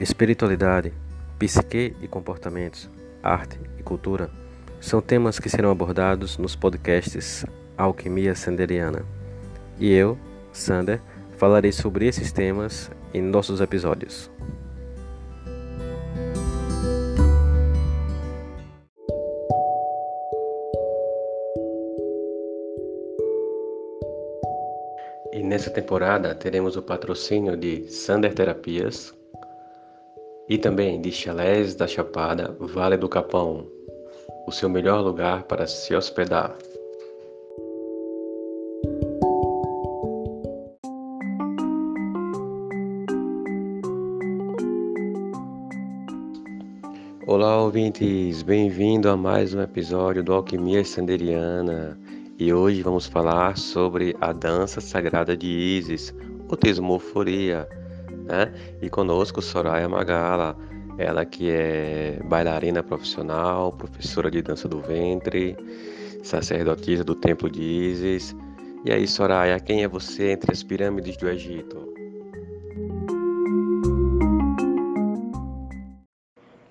Espiritualidade, psique e comportamentos, arte e cultura são temas que serão abordados nos podcasts Alquimia Sanderiana. E eu, Sander, falarei sobre esses temas em nossos episódios. E nessa temporada teremos o patrocínio de Sander Terapias, e também de Chalés da Chapada, Vale do Capão, o seu melhor lugar para se hospedar. Olá, ouvintes! Bem-vindo a mais um episódio do Alquimia Sanderiana. E hoje vamos falar sobre a dança sagrada de Isis, ou Tesmoforia né? E conosco Soraya Magala, ela que é bailarina profissional, professora de dança do ventre, sacerdotisa do Templo de Isis. E aí, Soraya, quem é você entre as pirâmides do Egito?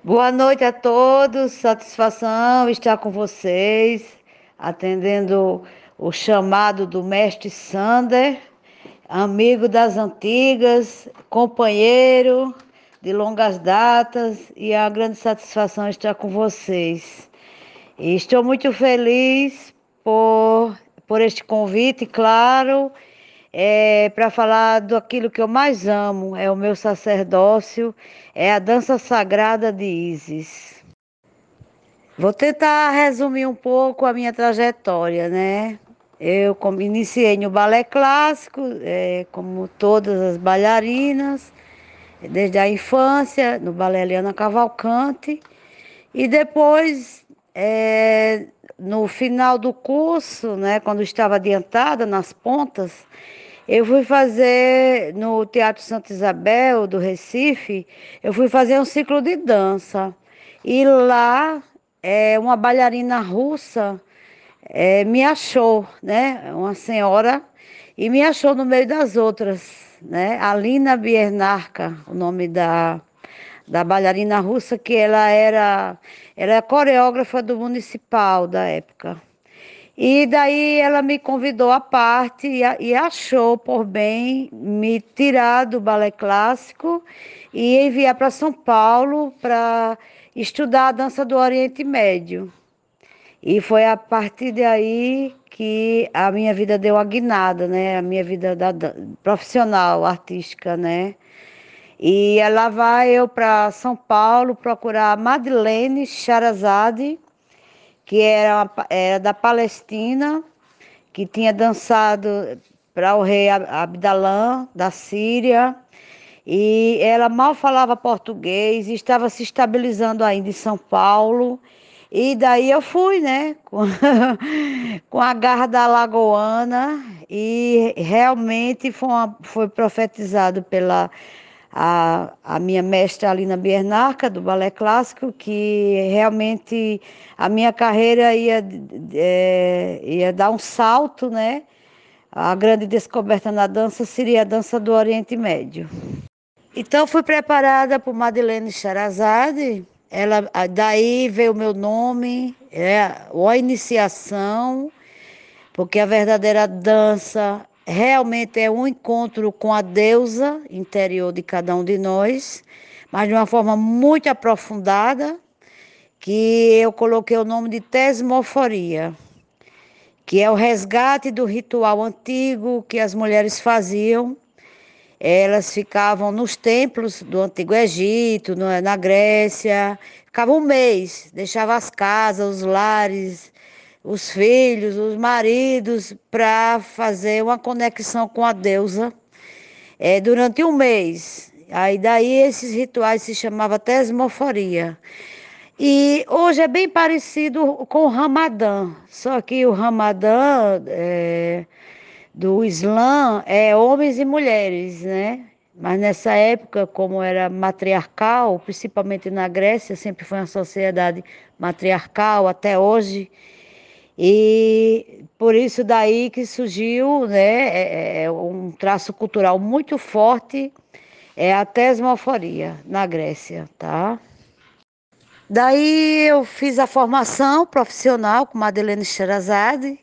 Boa noite a todos, satisfação estar com vocês, atendendo o chamado do mestre Sander amigo das antigas, companheiro de longas datas e é uma grande satisfação estar com vocês. E estou muito feliz por, por este convite, claro, é, para falar daquilo que eu mais amo, é o meu sacerdócio, é a dança sagrada de Isis. Vou tentar resumir um pouco a minha trajetória, né? Eu iniciei no balé clássico, é, como todas as bailarinas, desde a infância, no balé Eliana Cavalcante. E depois, é, no final do curso, né, quando estava adiantada nas pontas, eu fui fazer no Teatro Santa Isabel, do Recife, eu fui fazer um ciclo de dança. E lá, é, uma bailarina russa é, me achou, né? Uma senhora, e me achou no meio das outras, né? Alina Biernarka, o nome da, da bailarina russa, que ela era, ela é coreógrafa do municipal da época. E daí ela me convidou à parte e, e achou por bem me tirar do balé clássico e enviar para São Paulo para estudar a dança do Oriente Médio. E foi a partir daí que a minha vida deu a guinada, né? A minha vida da, da, profissional, artística, né? E lá vai eu para São Paulo procurar Madeleine Charazade, que era, era da Palestina, que tinha dançado para o rei Abdalã da Síria. E ela mal falava português, estava se estabilizando ainda em São Paulo. E daí eu fui, né, com, com a garra da Lagoana, e realmente foi, uma, foi profetizado pela a, a minha mestra Alina Biernarca, do Balé Clássico, que realmente a minha carreira ia, é, ia dar um salto, né? A grande descoberta na dança seria a dança do Oriente Médio. Então fui preparada por Madeleine Charazade, ela, daí veio o meu nome, é a iniciação, porque a verdadeira dança realmente é um encontro com a deusa interior de cada um de nós, mas de uma forma muito aprofundada, que eu coloquei o nome de tesmoforia, que é o resgate do ritual antigo que as mulheres faziam elas ficavam nos templos do Antigo Egito, na Grécia, ficavam um mês, deixavam as casas, os lares, os filhos, os maridos, para fazer uma conexão com a deusa é, durante um mês. Aí daí esses rituais se chamavam tesmoforia. E hoje é bem parecido com o Ramadã, só que o Ramadã é, do Islã é homens e mulheres, né? Mas nessa época, como era matriarcal, principalmente na Grécia, sempre foi uma sociedade matriarcal até hoje. E por isso daí que surgiu né, é, é, é um traço cultural muito forte é a tesmoforia na Grécia, tá? Daí eu fiz a formação profissional com Madeleine Sherazade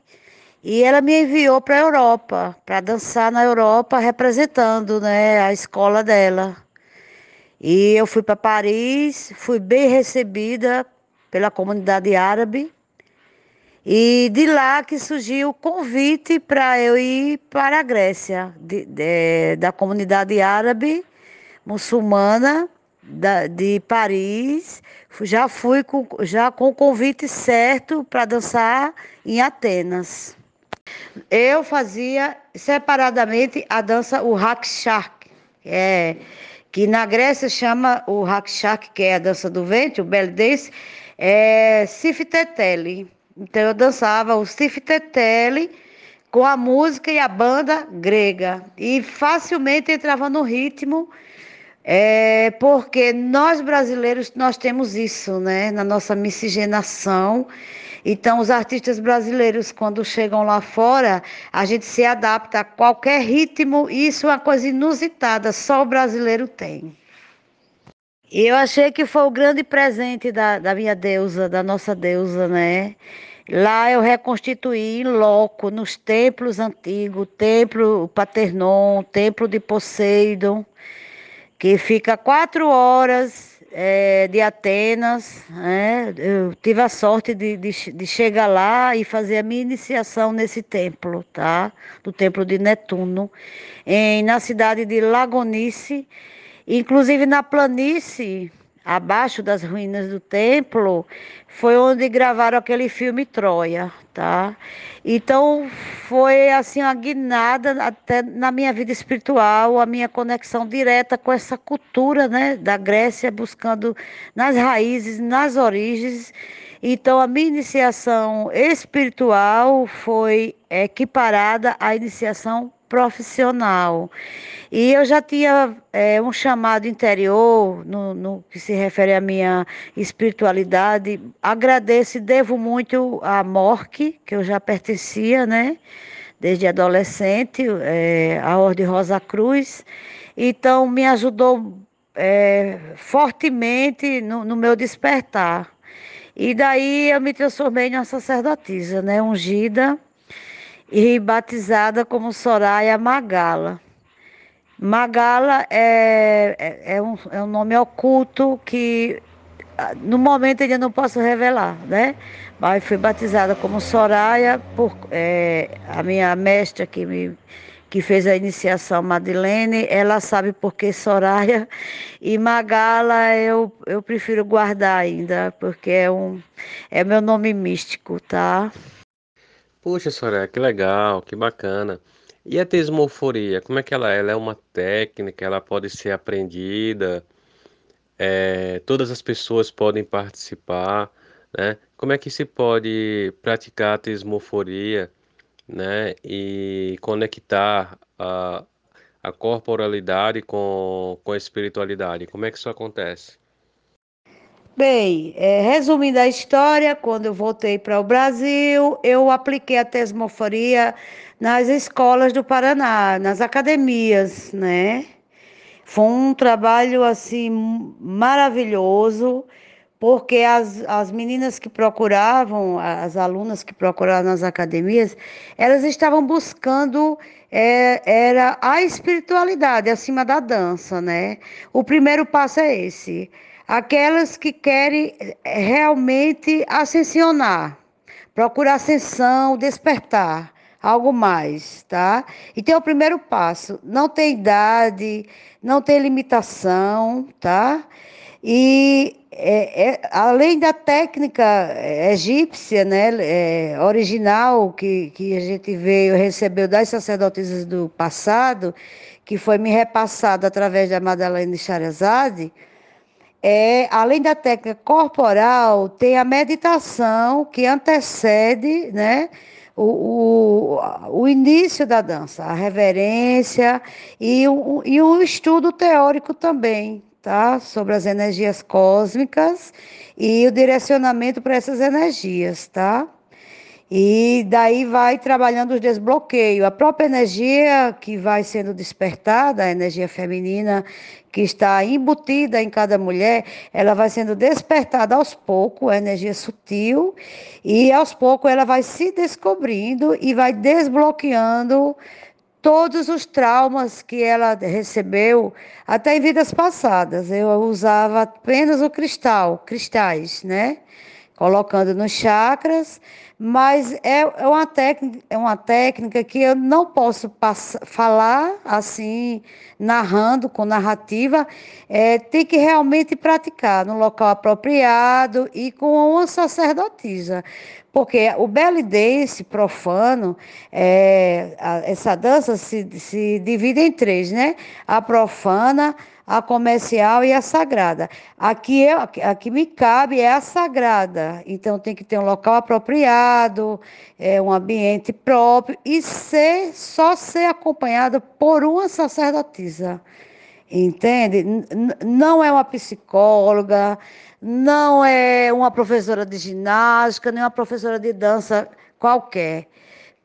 e ela me enviou para a Europa, para dançar na Europa, representando né, a escola dela. E eu fui para Paris, fui bem recebida pela comunidade árabe. E de lá que surgiu o convite para eu ir para a Grécia, de, de, da comunidade árabe muçulmana da, de Paris. Já fui com, já com o convite certo para dançar em Atenas. Eu fazia separadamente a dança, o Rakshak, é, que na Grécia chama o Rakshak, que é a dança do vento, o belly dance, é Sifteteli. Então eu dançava o Sifteteli com a música e a banda grega. E facilmente entrava no ritmo, é, porque nós brasileiros, nós temos isso, né? Na nossa miscigenação. Então, os artistas brasileiros, quando chegam lá fora, a gente se adapta a qualquer ritmo, e isso é uma coisa inusitada, só o brasileiro tem. E eu achei que foi o grande presente da, da minha deusa, da nossa deusa, né? Lá eu reconstituí em loco, nos templos antigos, templo Paternon, templo de Poseidon, que fica quatro horas é, de Atenas. Né? Eu tive a sorte de, de, de, chegar lá e fazer a minha iniciação nesse templo, tá? Do templo de Netuno, em, na cidade de Lagonice, inclusive na planície abaixo das ruínas do templo, foi onde gravaram aquele filme Troia, tá? Então foi assim uma guinada até na minha vida espiritual, a minha conexão direta com essa cultura, né, da Grécia, buscando nas raízes, nas origens. Então a minha iniciação espiritual foi equiparada à iniciação profissional. E eu já tinha é, um chamado interior no, no, que se refere à minha espiritualidade. Agradeço e devo muito a Morque, que eu já pertencia, né? Desde adolescente, é, a Ordem Rosa Cruz. Então, me ajudou é, fortemente no, no meu despertar. E daí eu me transformei em uma sacerdotisa, né? Ungida e batizada como Soraya Magala. Magala é, é, é, um, é um nome oculto que ah, no momento ainda não posso revelar, né? Mas fui batizada como Soraya por é, a minha mestra que me que fez a iniciação Madeleine, ela sabe por que Soraya e Magala eu, eu prefiro guardar ainda, porque é um é meu nome místico, tá? Puxa, Soraya, que legal, que bacana. E a tesmoforia, como é que ela é? Ela é uma técnica, ela pode ser aprendida, é, todas as pessoas podem participar, né? Como é que se pode praticar a tesmoforia, né? E conectar a, a corporalidade com, com a espiritualidade? Como é que isso acontece? Bem, é, resumindo a história, quando eu voltei para o Brasil, eu apliquei a tesmoforia nas escolas do Paraná, nas academias, né? Foi um trabalho assim maravilhoso, porque as, as meninas que procuravam, as alunas que procuravam nas academias, elas estavam buscando é, era a espiritualidade acima da dança, né? O primeiro passo é esse aquelas que querem eh, realmente ascensionar, procurar ascensão, despertar, algo mais, tá? Então é o primeiro passo. Não tem idade, não tem limitação, tá? E é, é, além da técnica egípcia, né, é, original, que, que a gente veio, recebeu das sacerdotisas do passado, que foi me repassada através da Madalena Charazade, é, além da técnica corporal, tem a meditação que antecede né, o, o, o início da dança, a reverência e, o, e um estudo teórico também, tá? Sobre as energias cósmicas e o direcionamento para essas energias, tá? E daí vai trabalhando os desbloqueios. A própria energia que vai sendo despertada, a energia feminina que está embutida em cada mulher, ela vai sendo despertada aos poucos, a energia sutil, e aos poucos ela vai se descobrindo e vai desbloqueando todos os traumas que ela recebeu até em vidas passadas. Eu usava apenas o cristal, cristais, né? Colocando nos chakras mas é, é, uma, técnica, é uma técnica que eu não posso falar assim, narrando com narrativa, é, tem que realmente praticar no local apropriado e com uma sacerdotisa. Porque o belly dance profano, é, a, essa dança se, se divide em três, né? A profana, a comercial e a sagrada. Aqui, eu, aqui me cabe é a sagrada, então tem que ter um local apropriado, é, um ambiente próprio e ser, só ser acompanhado por uma sacerdotisa. Entende? Não é uma psicóloga, não é uma professora de ginástica, nem uma professora de dança qualquer.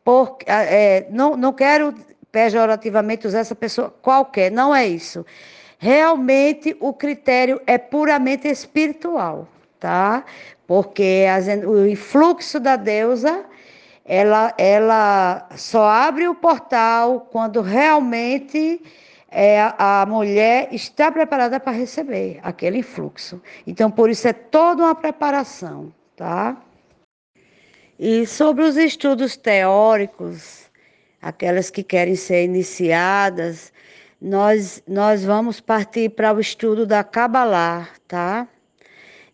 Porque, é, não, não quero pejorativamente usar essa pessoa qualquer, não é isso realmente o critério é puramente espiritual, tá? Porque as, o influxo da deusa, ela, ela só abre o portal quando realmente é, a mulher está preparada para receber aquele influxo. Então, por isso é toda uma preparação, tá? E sobre os estudos teóricos, aquelas que querem ser iniciadas, nós, nós vamos partir para o estudo da Kabbalah, tá?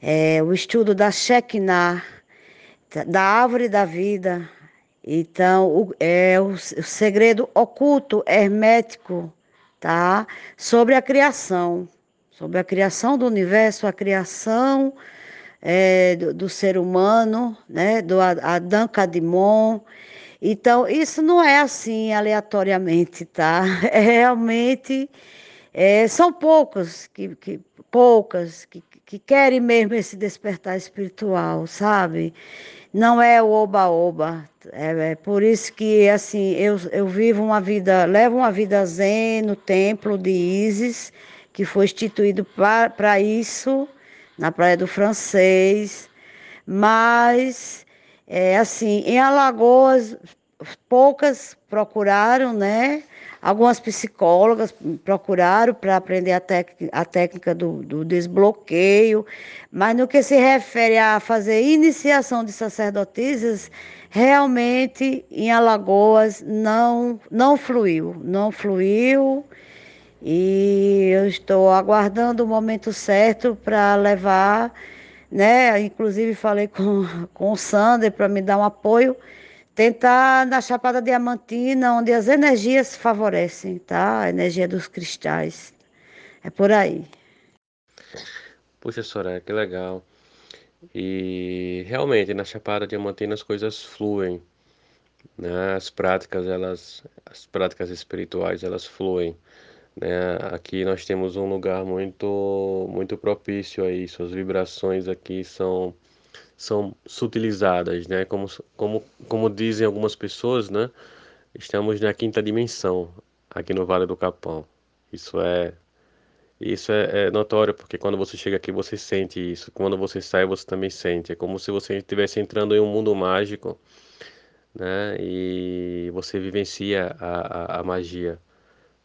É, o estudo da Shekinah, da árvore da vida. Então, o, é o, o segredo oculto, hermético, tá? Sobre a criação, sobre a criação do universo, a criação é, do, do, ser humano, né? Do Adão Kadimon então, isso não é assim aleatoriamente, tá? É realmente é, são poucos que, que poucas que, que querem mesmo esse despertar espiritual, sabe? Não é o oba-oba. É, é, por isso que assim eu, eu vivo uma vida, levo uma vida zen no templo de Isis, que foi instituído para isso, na Praia do Francês, mas é assim, em Alagoas, poucas procuraram, né? Algumas psicólogas procuraram para aprender a, a técnica do, do, desbloqueio, mas no que se refere a fazer iniciação de sacerdotisas, realmente em Alagoas não, não fluiu, não fluiu. E eu estou aguardando o momento certo para levar né? Inclusive falei com, com o Sander para me dar um apoio, tentar na Chapada Diamantina, onde as energias favorecem, tá? A energia dos cristais. É por aí. Puxa, Soraya, que legal. E realmente na Chapada Diamantina as coisas fluem, né? As práticas, elas, as práticas espirituais, elas fluem. Né? Aqui nós temos um lugar muito, muito propício a isso. As vibrações aqui são, são sutilizadas, né? Como, como, como dizem algumas pessoas, né? Estamos na quinta dimensão aqui no Vale do Capão. Isso é isso é, é, notório porque quando você chega aqui você sente isso. Quando você sai você também sente. É como se você estivesse entrando em um mundo mágico, né? E você vivencia a, a, a magia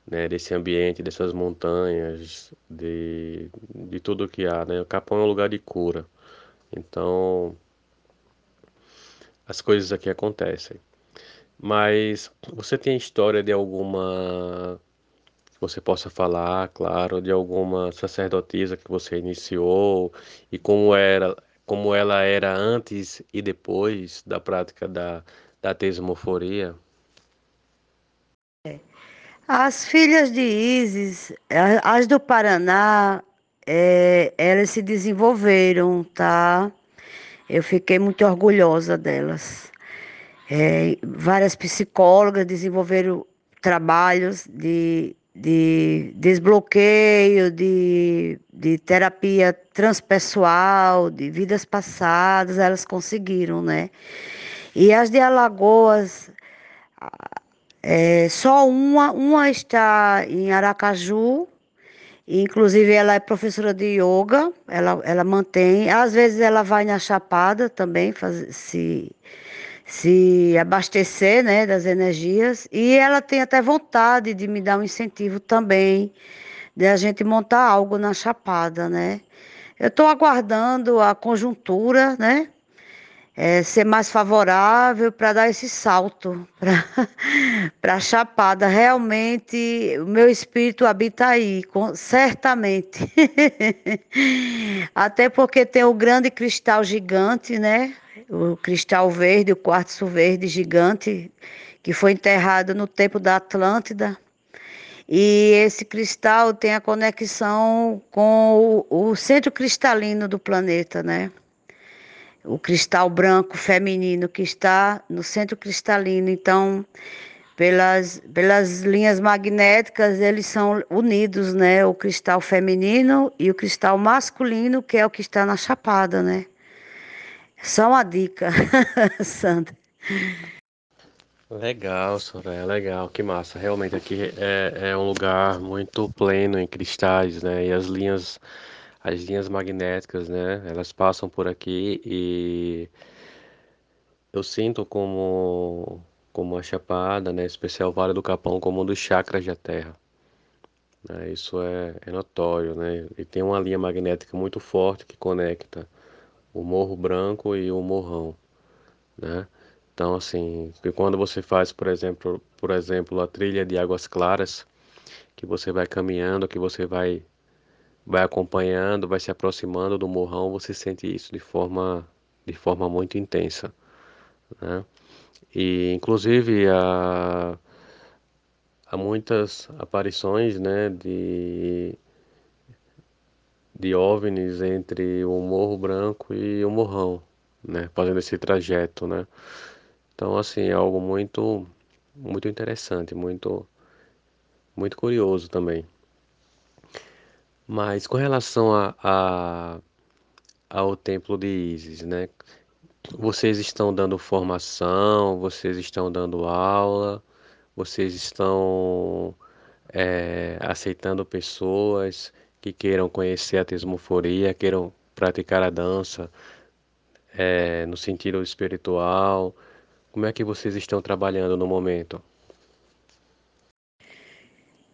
né, desse ambiente, dessas montanhas, de, de tudo que há, né? O Capão é um lugar de cura. Então, as coisas aqui acontecem. Mas você tem história de alguma que você possa falar, claro, de alguma sacerdotisa que você iniciou e como era, como ela era antes e depois da prática da da tesmoforia? As filhas de Isis, as do Paraná, é, elas se desenvolveram, tá? Eu fiquei muito orgulhosa delas. É, várias psicólogas desenvolveram trabalhos de, de desbloqueio, de, de terapia transpessoal, de vidas passadas, elas conseguiram, né? E as de Alagoas, é, só uma, uma está em Aracaju, inclusive ela é professora de yoga, ela, ela mantém, às vezes ela vai na Chapada também, faz, se, se abastecer né, das energias, e ela tem até vontade de me dar um incentivo também, de a gente montar algo na Chapada, né? Eu estou aguardando a conjuntura, né? É, ser mais favorável para dar esse salto para a Chapada. Realmente, o meu espírito habita aí, com, certamente. Até porque tem o grande cristal gigante, né? O cristal verde, o quartzo verde gigante, que foi enterrado no tempo da Atlântida. E esse cristal tem a conexão com o, o centro cristalino do planeta, né? O cristal branco feminino que está no centro cristalino. Então, pelas, pelas linhas magnéticas, eles são unidos, né? O cristal feminino e o cristal masculino, que é o que está na chapada, né? Só uma dica, Sandra. Legal, Soraya, legal, que massa. Realmente aqui é, é um lugar muito pleno em cristais, né? E as linhas as linhas magnéticas, né? Elas passam por aqui e eu sinto como como a Chapada, né? Especial Vale do Capão, como um dos chakras da Terra. Né? Isso é, é notório, né? E tem uma linha magnética muito forte que conecta o Morro Branco e o Morrão, né? Então, assim, quando você faz, por exemplo, por exemplo, a trilha de Águas Claras, que você vai caminhando, que você vai vai acompanhando, vai se aproximando do morrão, você sente isso de forma, de forma muito intensa. Né? E inclusive há, há muitas aparições né, de, de OVNIs entre o Morro Branco e o Morrão, né, fazendo esse trajeto. Né? Então assim, é algo muito, muito interessante, muito, muito curioso também. Mas com relação a, a, ao templo de Isis, né? Vocês estão dando formação, vocês estão dando aula, vocês estão é, aceitando pessoas que queiram conhecer a tesmoforia, queiram praticar a dança é, no sentido espiritual. Como é que vocês estão trabalhando no momento?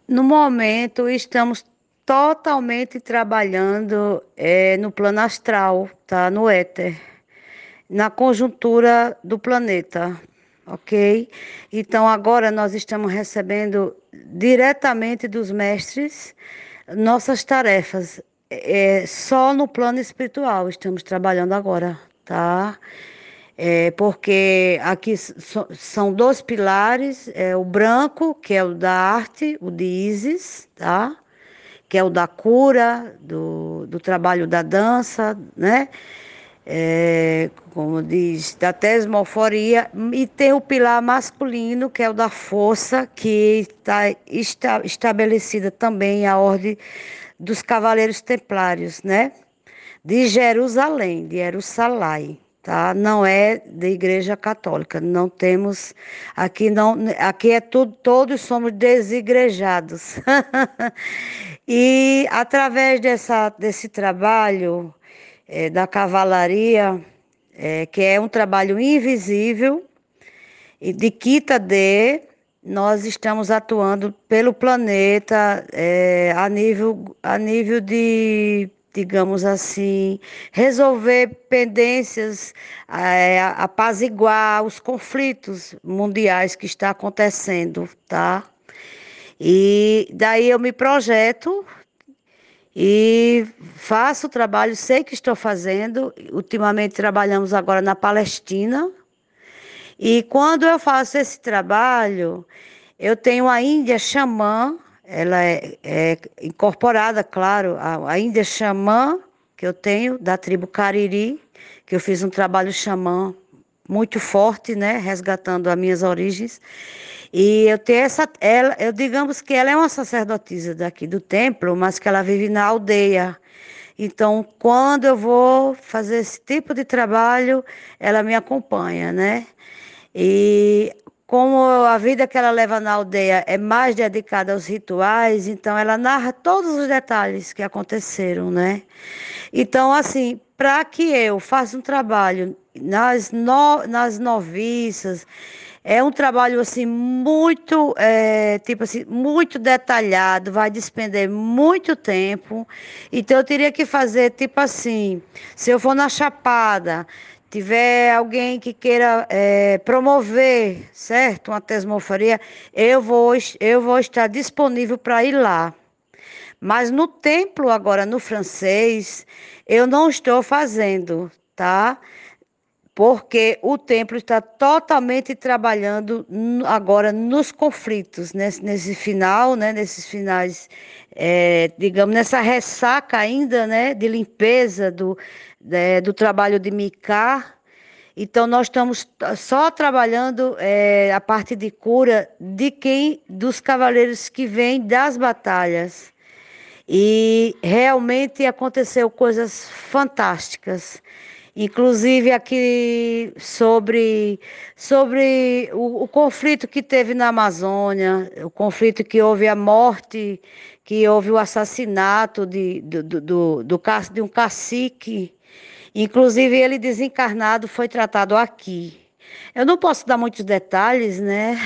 No momento, estamos totalmente trabalhando é, no plano astral, tá? No éter, na conjuntura do planeta, ok? Então agora nós estamos recebendo diretamente dos mestres nossas tarefas, é, só no plano espiritual estamos trabalhando agora, tá? É, porque aqui so, são dois pilares, é o branco, que é o da arte, o de Isis, tá? Que é o da cura, do, do trabalho da dança, né? É, como diz, da tesmoforia, e tem o pilar masculino, que é o da força, que tá, está estabelecida também a ordem dos cavaleiros templários, né? De Jerusalém, de Jerusalém tá? Não é da Igreja Católica. Não temos aqui não, aqui é tudo, todos somos desigrejados. e através dessa, desse trabalho é, da cavalaria, é, que é um trabalho invisível e de quita de nós estamos atuando pelo planeta é, a nível a nível de digamos assim, resolver pendências, é, apaziguar os conflitos mundiais que está acontecendo, tá? E daí eu me projeto e faço o trabalho, sei que estou fazendo. Ultimamente trabalhamos agora na Palestina. E quando eu faço esse trabalho, eu tenho a Índia xamã, ela é, é incorporada, claro, a, a Índia Xamã, que eu tenho, da tribo Cariri, que eu fiz um trabalho xamã muito forte, né, resgatando as minhas origens. E eu tenho essa, ela, eu digamos que ela é uma sacerdotisa daqui do templo, mas que ela vive na aldeia. Então, quando eu vou fazer esse tipo de trabalho, ela me acompanha, né? E como a vida que ela leva na aldeia é mais dedicada aos rituais, então ela narra todos os detalhes que aconteceram, né? Então, assim, para que eu faça um trabalho nas, no, nas noviças, é um trabalho assim muito, é, tipo assim, muito detalhado, vai despender muito tempo. Então eu teria que fazer tipo assim, se eu for na Chapada, tiver alguém que queira é, promover, certo? Uma tesmofaria, eu vou, eu vou estar disponível para ir lá. Mas no templo, agora no francês, eu não estou fazendo, tá? Porque o templo está totalmente trabalhando agora nos conflitos, nesse, nesse final, né? Nesses finais, é, digamos, nessa ressaca ainda, né? De limpeza do, é, do trabalho de Micá. Então, nós estamos só trabalhando é, a parte de cura de quem, dos cavaleiros que vêm das batalhas. E realmente aconteceu coisas fantásticas. Inclusive aqui sobre, sobre o, o, conflito que teve na Amazônia, o conflito que houve a morte, que houve o assassinato de, do, do, do, do de um cacique Inclusive, ele desencarnado foi tratado aqui. Eu não posso dar muitos detalhes, né?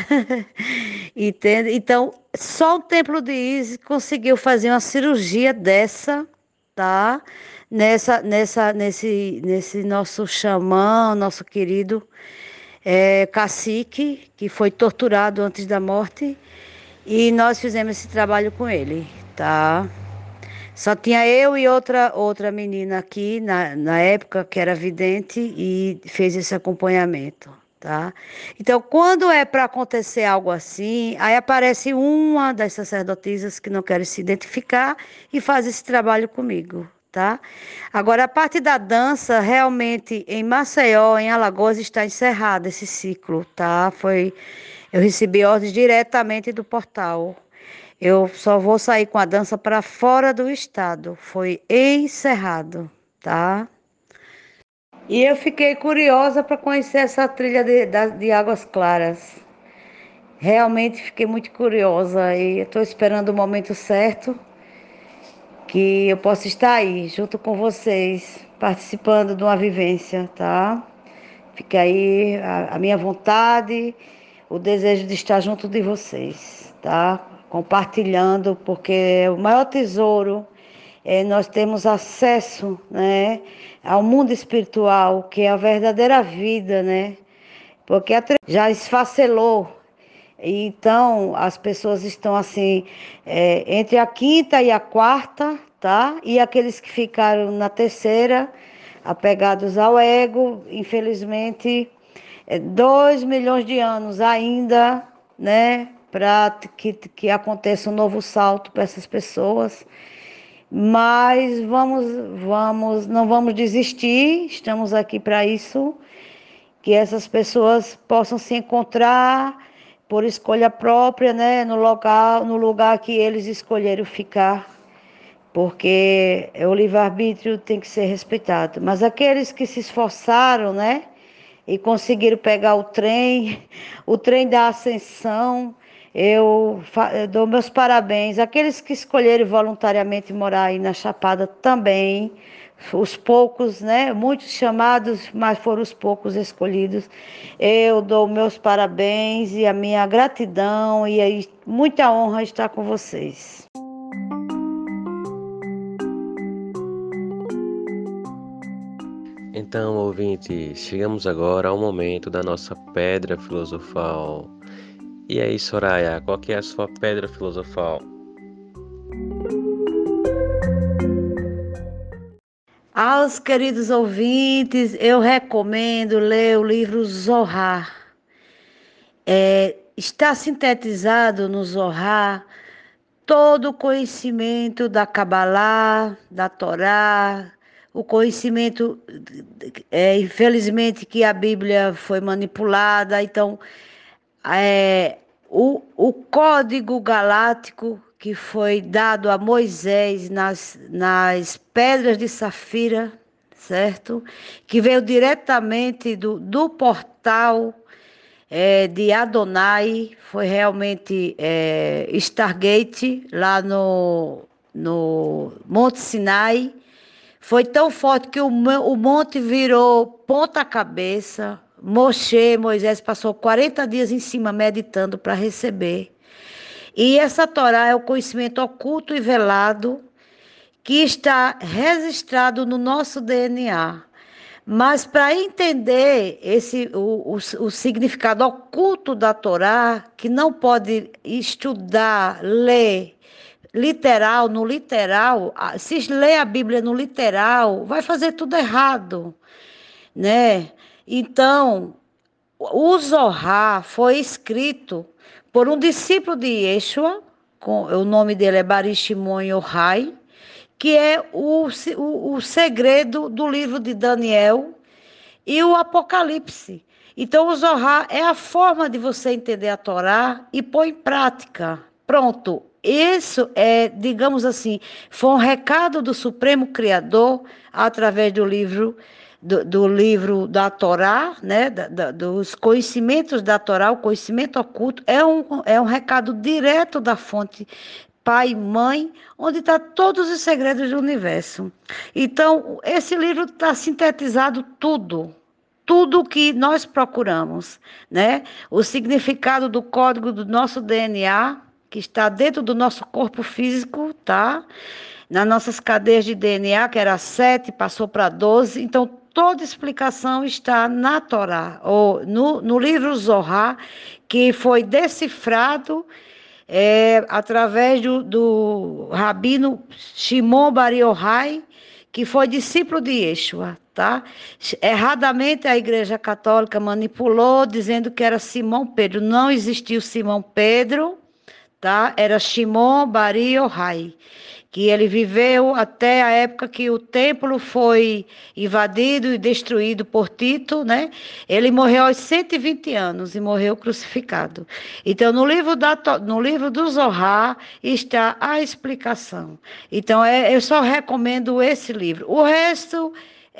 Entende? Então, só o Templo de Isis conseguiu fazer uma cirurgia dessa, tá? Nessa, nessa, nesse, nesse nosso xamã, nosso querido é, cacique, que foi torturado antes da morte, e nós fizemos esse trabalho com ele, tá? Só tinha eu e outra, outra menina aqui na, na época que era vidente e fez esse acompanhamento. Tá? Então, quando é para acontecer algo assim, aí aparece uma das sacerdotisas que não quer se identificar e faz esse trabalho comigo, tá? Agora, a parte da dança, realmente, em Maceió, em Alagoas, está encerrado esse ciclo, tá? Foi, eu recebi ordens diretamente do portal. Eu só vou sair com a dança para fora do estado. Foi encerrado, tá? E eu fiquei curiosa para conhecer essa trilha de, de Águas Claras. Realmente fiquei muito curiosa e estou esperando o momento certo que eu possa estar aí junto com vocês, participando de uma vivência, tá? Fica aí a, a minha vontade, o desejo de estar junto de vocês, tá? compartilhando, porque o maior tesouro é nós temos acesso, né, ao mundo espiritual, que é a verdadeira vida, né? Porque já esfacelou. Então, as pessoas estão assim, é, entre a quinta e a quarta, tá? E aqueles que ficaram na terceira, apegados ao ego, infelizmente, é, dois milhões de anos ainda, né? para que, que aconteça um novo salto para essas pessoas. Mas vamos, vamos, não vamos desistir, estamos aqui para isso, que essas pessoas possam se encontrar por escolha própria, né, no local, no lugar que eles escolheram ficar, porque o livre-arbítrio tem que ser respeitado. Mas aqueles que se esforçaram, né, e conseguiram pegar o trem, o trem da ascensão, eu, eu dou meus parabéns àqueles que escolheram voluntariamente morar aí na Chapada também. Os poucos, né? Muitos chamados, mas foram os poucos escolhidos. Eu dou meus parabéns e a minha gratidão e aí muita honra estar com vocês. Então, ouvintes, chegamos agora ao momento da nossa pedra filosofal. E aí, Soraya, qual que é a sua pedra filosofal? Aos queridos ouvintes, eu recomendo ler o livro Zohar. É, está sintetizado no Zohar todo o conhecimento da Kabbalah, da Torá, o conhecimento, é, infelizmente, que a Bíblia foi manipulada, então é, o, o código galáctico que foi dado a Moisés nas, nas pedras de safira, certo? Que veio diretamente do, do portal é, de Adonai, foi realmente é, Stargate, lá no, no Monte Sinai. Foi tão forte que o, o monte virou ponta cabeça. Moshe, Moisés, passou 40 dias em cima meditando para receber. E essa Torá é o conhecimento oculto e velado que está registrado no nosso DNA. Mas para entender esse o, o, o, significado oculto da Torá, que não pode estudar, ler literal no literal, se ler a Bíblia no literal, vai fazer tudo errado, né? Então, o Zohar foi escrito por um discípulo de Yeshua, com, o nome dele é Barishimon Yohai, que é o, o, o segredo do livro de Daniel e o Apocalipse. Então, o Zohar é a forma de você entender a Torá e pôr em prática. Pronto. Isso é, digamos assim, foi um recado do Supremo Criador através do livro do, do, livro da Torá, né, da, da, dos conhecimentos da Torá, o conhecimento oculto, é um, é um recado direto da fonte pai mãe, onde está todos os segredos do universo. Então, esse livro está sintetizado tudo, tudo que nós procuramos, né? O significado do código do nosso DNA, que está dentro do nosso corpo físico, tá? Nas nossas cadeias de DNA, que era 7, passou para 12. Então, toda explicação está na Torá, ou no, no livro Zohar, que foi decifrado é, através do, do rabino Shimon Bar Yochai, que foi discípulo de Yeshua, tá? Erradamente a Igreja Católica manipulou dizendo que era Simão Pedro. Não existiu Simão Pedro, tá? Era Shimon Bar Yochai que ele viveu até a época que o templo foi invadido e destruído por Tito, né? Ele morreu aos 120 anos e morreu crucificado. Então, no livro, da, no livro do Zohar está a explicação. Então, é, eu só recomendo esse livro. O resto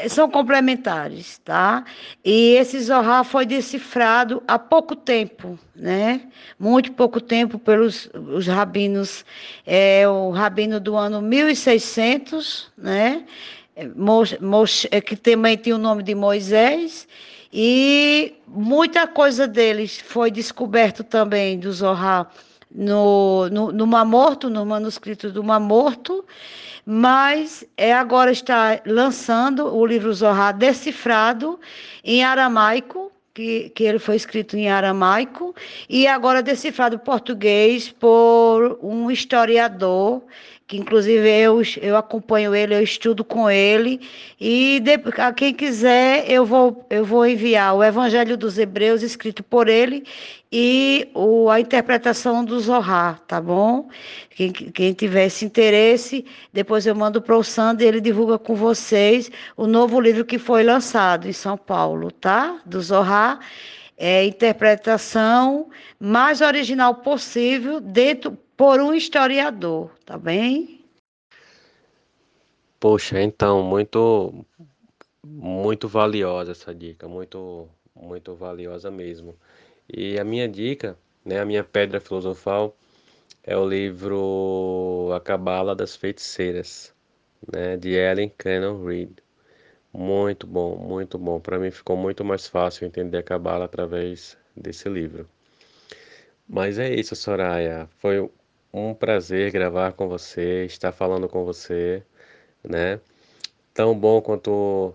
são complementares, tá? E esse Zohar foi decifrado há pouco tempo, né? Muito pouco tempo pelos os rabinos, é, o rabino do ano 1600, né? Moshe, é, que também tinha o nome de Moisés, e muita coisa deles foi descoberto também do Zohar no, no, no Mar Morto, no manuscrito do Mar Morto, mas é, agora está lançando o livro Zohar decifrado em aramaico, que, que ele foi escrito em aramaico, e agora decifrado em português por um historiador que inclusive eu, eu acompanho ele, eu estudo com ele, e de, a quem quiser eu vou, eu vou enviar o Evangelho dos Hebreus escrito por ele e o, a interpretação do Zohar, tá bom? Quem, quem tiver esse interesse, depois eu mando para o Sander e ele divulga com vocês o novo livro que foi lançado em São Paulo, tá? Do Zohar é, interpretação mais original possível dentro por um historiador, tá bem? Poxa, então, muito muito valiosa essa dica, muito muito valiosa mesmo. E a minha dica, né, a minha pedra filosofal é o livro A Cabala das Feiticeiras, né, de Ellen Cannon Reed. Muito bom, muito bom. Para mim ficou muito mais fácil entender a Cabala através desse livro. Mas é isso, Soraya. Foi um prazer gravar com você, estar falando com você, né? Tão bom quanto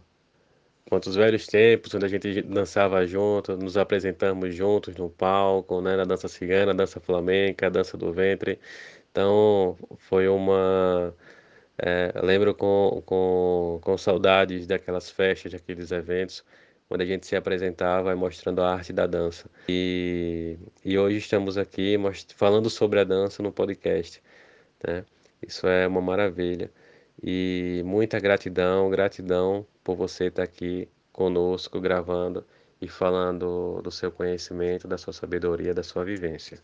quanto os velhos tempos, onde a gente dançava junto, nos apresentamos juntos no palco, né? Na dança cigana, dança flamenca, dança do ventre. Então, foi uma é, lembro com, com, com saudades daquelas festas, daqueles eventos, onde a gente se apresentava e mostrando a arte da dança. E, e hoje estamos aqui falando sobre a dança no podcast. Né? Isso é uma maravilha. E muita gratidão, gratidão por você estar aqui conosco, gravando e falando do seu conhecimento, da sua sabedoria, da sua vivência.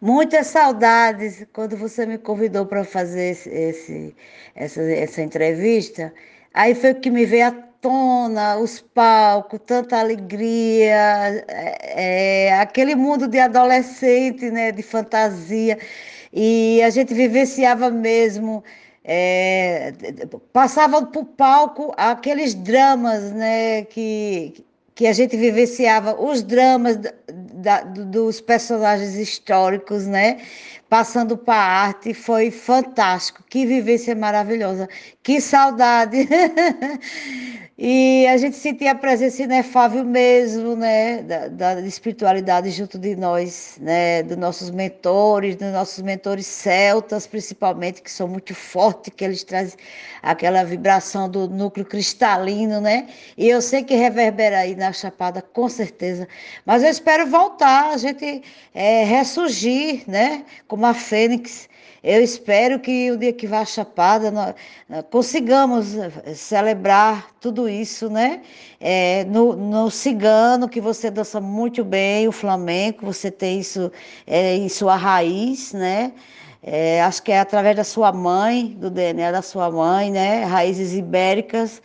Muitas saudades quando você me convidou para fazer esse, esse, essa, essa entrevista. Aí foi o que me veio à tona, os palcos, tanta alegria, é, é, aquele mundo de adolescente, né, de fantasia. E a gente vivenciava mesmo é, passavam para o palco aqueles dramas né, que, que a gente vivenciava, os dramas da, dos personagens históricos, né? Passando para a arte, foi fantástico. Que vivência maravilhosa. Que saudade. E a gente sentia a presença inefável mesmo, né, da, da, espiritualidade junto de nós, né, dos nossos mentores, dos nossos mentores celtas, principalmente, que são muito fortes, que eles trazem aquela vibração do núcleo cristalino, né, e eu sei que reverbera aí na Chapada, com certeza, mas eu espero voltar, a gente é, ressurgir, né, como a Fênix, eu espero que o dia que vá a Chapada nós, consigamos eh, celebrar tudo isso, né? É, no, no cigano, que você dança muito bem, o flamenco, você tem isso é, em sua raiz, né? É, acho que é através da sua mãe, do DNA da sua mãe, né? Raízes ibéricas.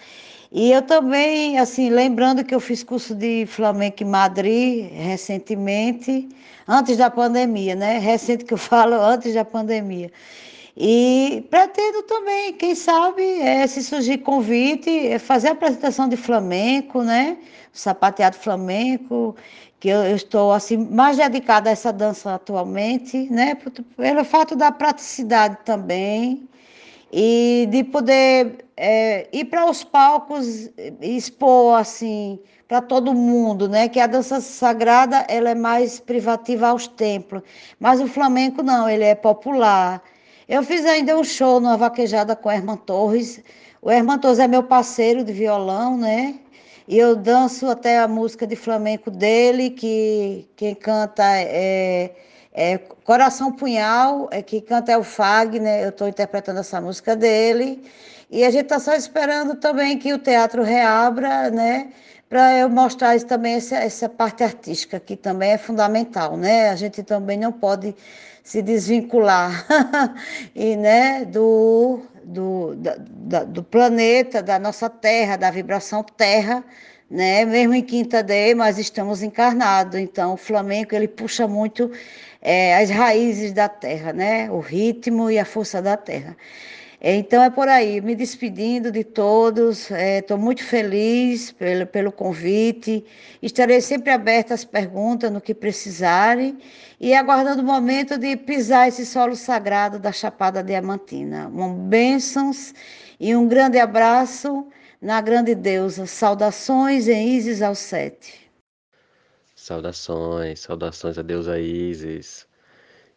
E eu também, assim, lembrando que eu fiz curso de flamenco em Madrid recentemente, antes da pandemia, né? Recente que eu falo, antes da pandemia. E pretendo também, quem sabe, é, se surgir convite, é fazer a apresentação de flamenco, né? Sapateado flamenco, que eu, eu, estou assim mais dedicada a essa dança atualmente, né? Pelo fato da praticidade também e de poder é, ir para os palcos expor assim para todo mundo, né? Que a dança sagrada ela é mais privativa aos templos, mas o flamenco não, ele é popular. Eu fiz ainda um show numa vaquejada com o Herman Torres. O Herman Torres é meu parceiro de violão, né? E eu danço até a música de flamenco dele, que quem canta é, é Coração Punhal, é que canta é o Fag, né? Eu estou interpretando essa música dele. E a gente está só esperando também que o teatro reabra, né? para eu mostrar também essa, essa parte artística, que também é fundamental, né? A gente também não pode se desvincular e, né, do, do, da, do planeta, da nossa Terra, da vibração Terra, né? Mesmo em Quinta D, mas estamos encarnados. Então, o flamenco ele puxa muito é, as raízes da Terra, né? O ritmo e a força da Terra. Então é por aí, me despedindo de todos, estou é, muito feliz pelo, pelo convite, estarei sempre aberta às perguntas no que precisarem e aguardando o momento de pisar esse solo sagrado da Chapada Diamantina. Um bênçãos e um grande abraço na grande deusa. Saudações em Isis ao sete. Saudações, saudações a deusa Isis.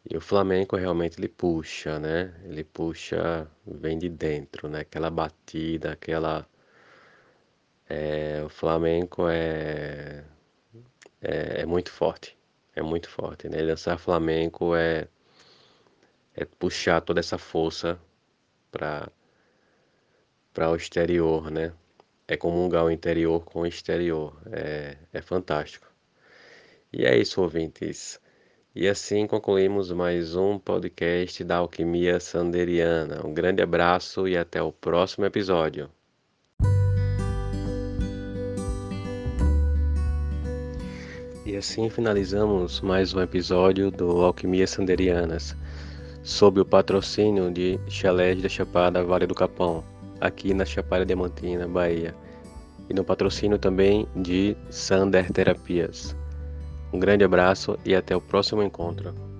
E o flamenco realmente ele puxa, né? Ele puxa, vem de dentro, né? Aquela batida, aquela. É, o flamenco é, é, é, muito forte, é muito forte, né? Dançar flamenco é, é puxar toda essa força para para o exterior, né? É comungar o interior com o exterior, é, é fantástico. E é isso, ouvintes. E assim concluímos mais um podcast da Alquimia Sanderiana. Um grande abraço e até o próximo episódio. E assim finalizamos mais um episódio do Alquimia Sanderianas, sob o patrocínio de Chalés da Chapada Vale do Capão, aqui na Chapada Diamantina, Bahia, e no patrocínio também de Sander Terapias. Um grande abraço e até o próximo encontro.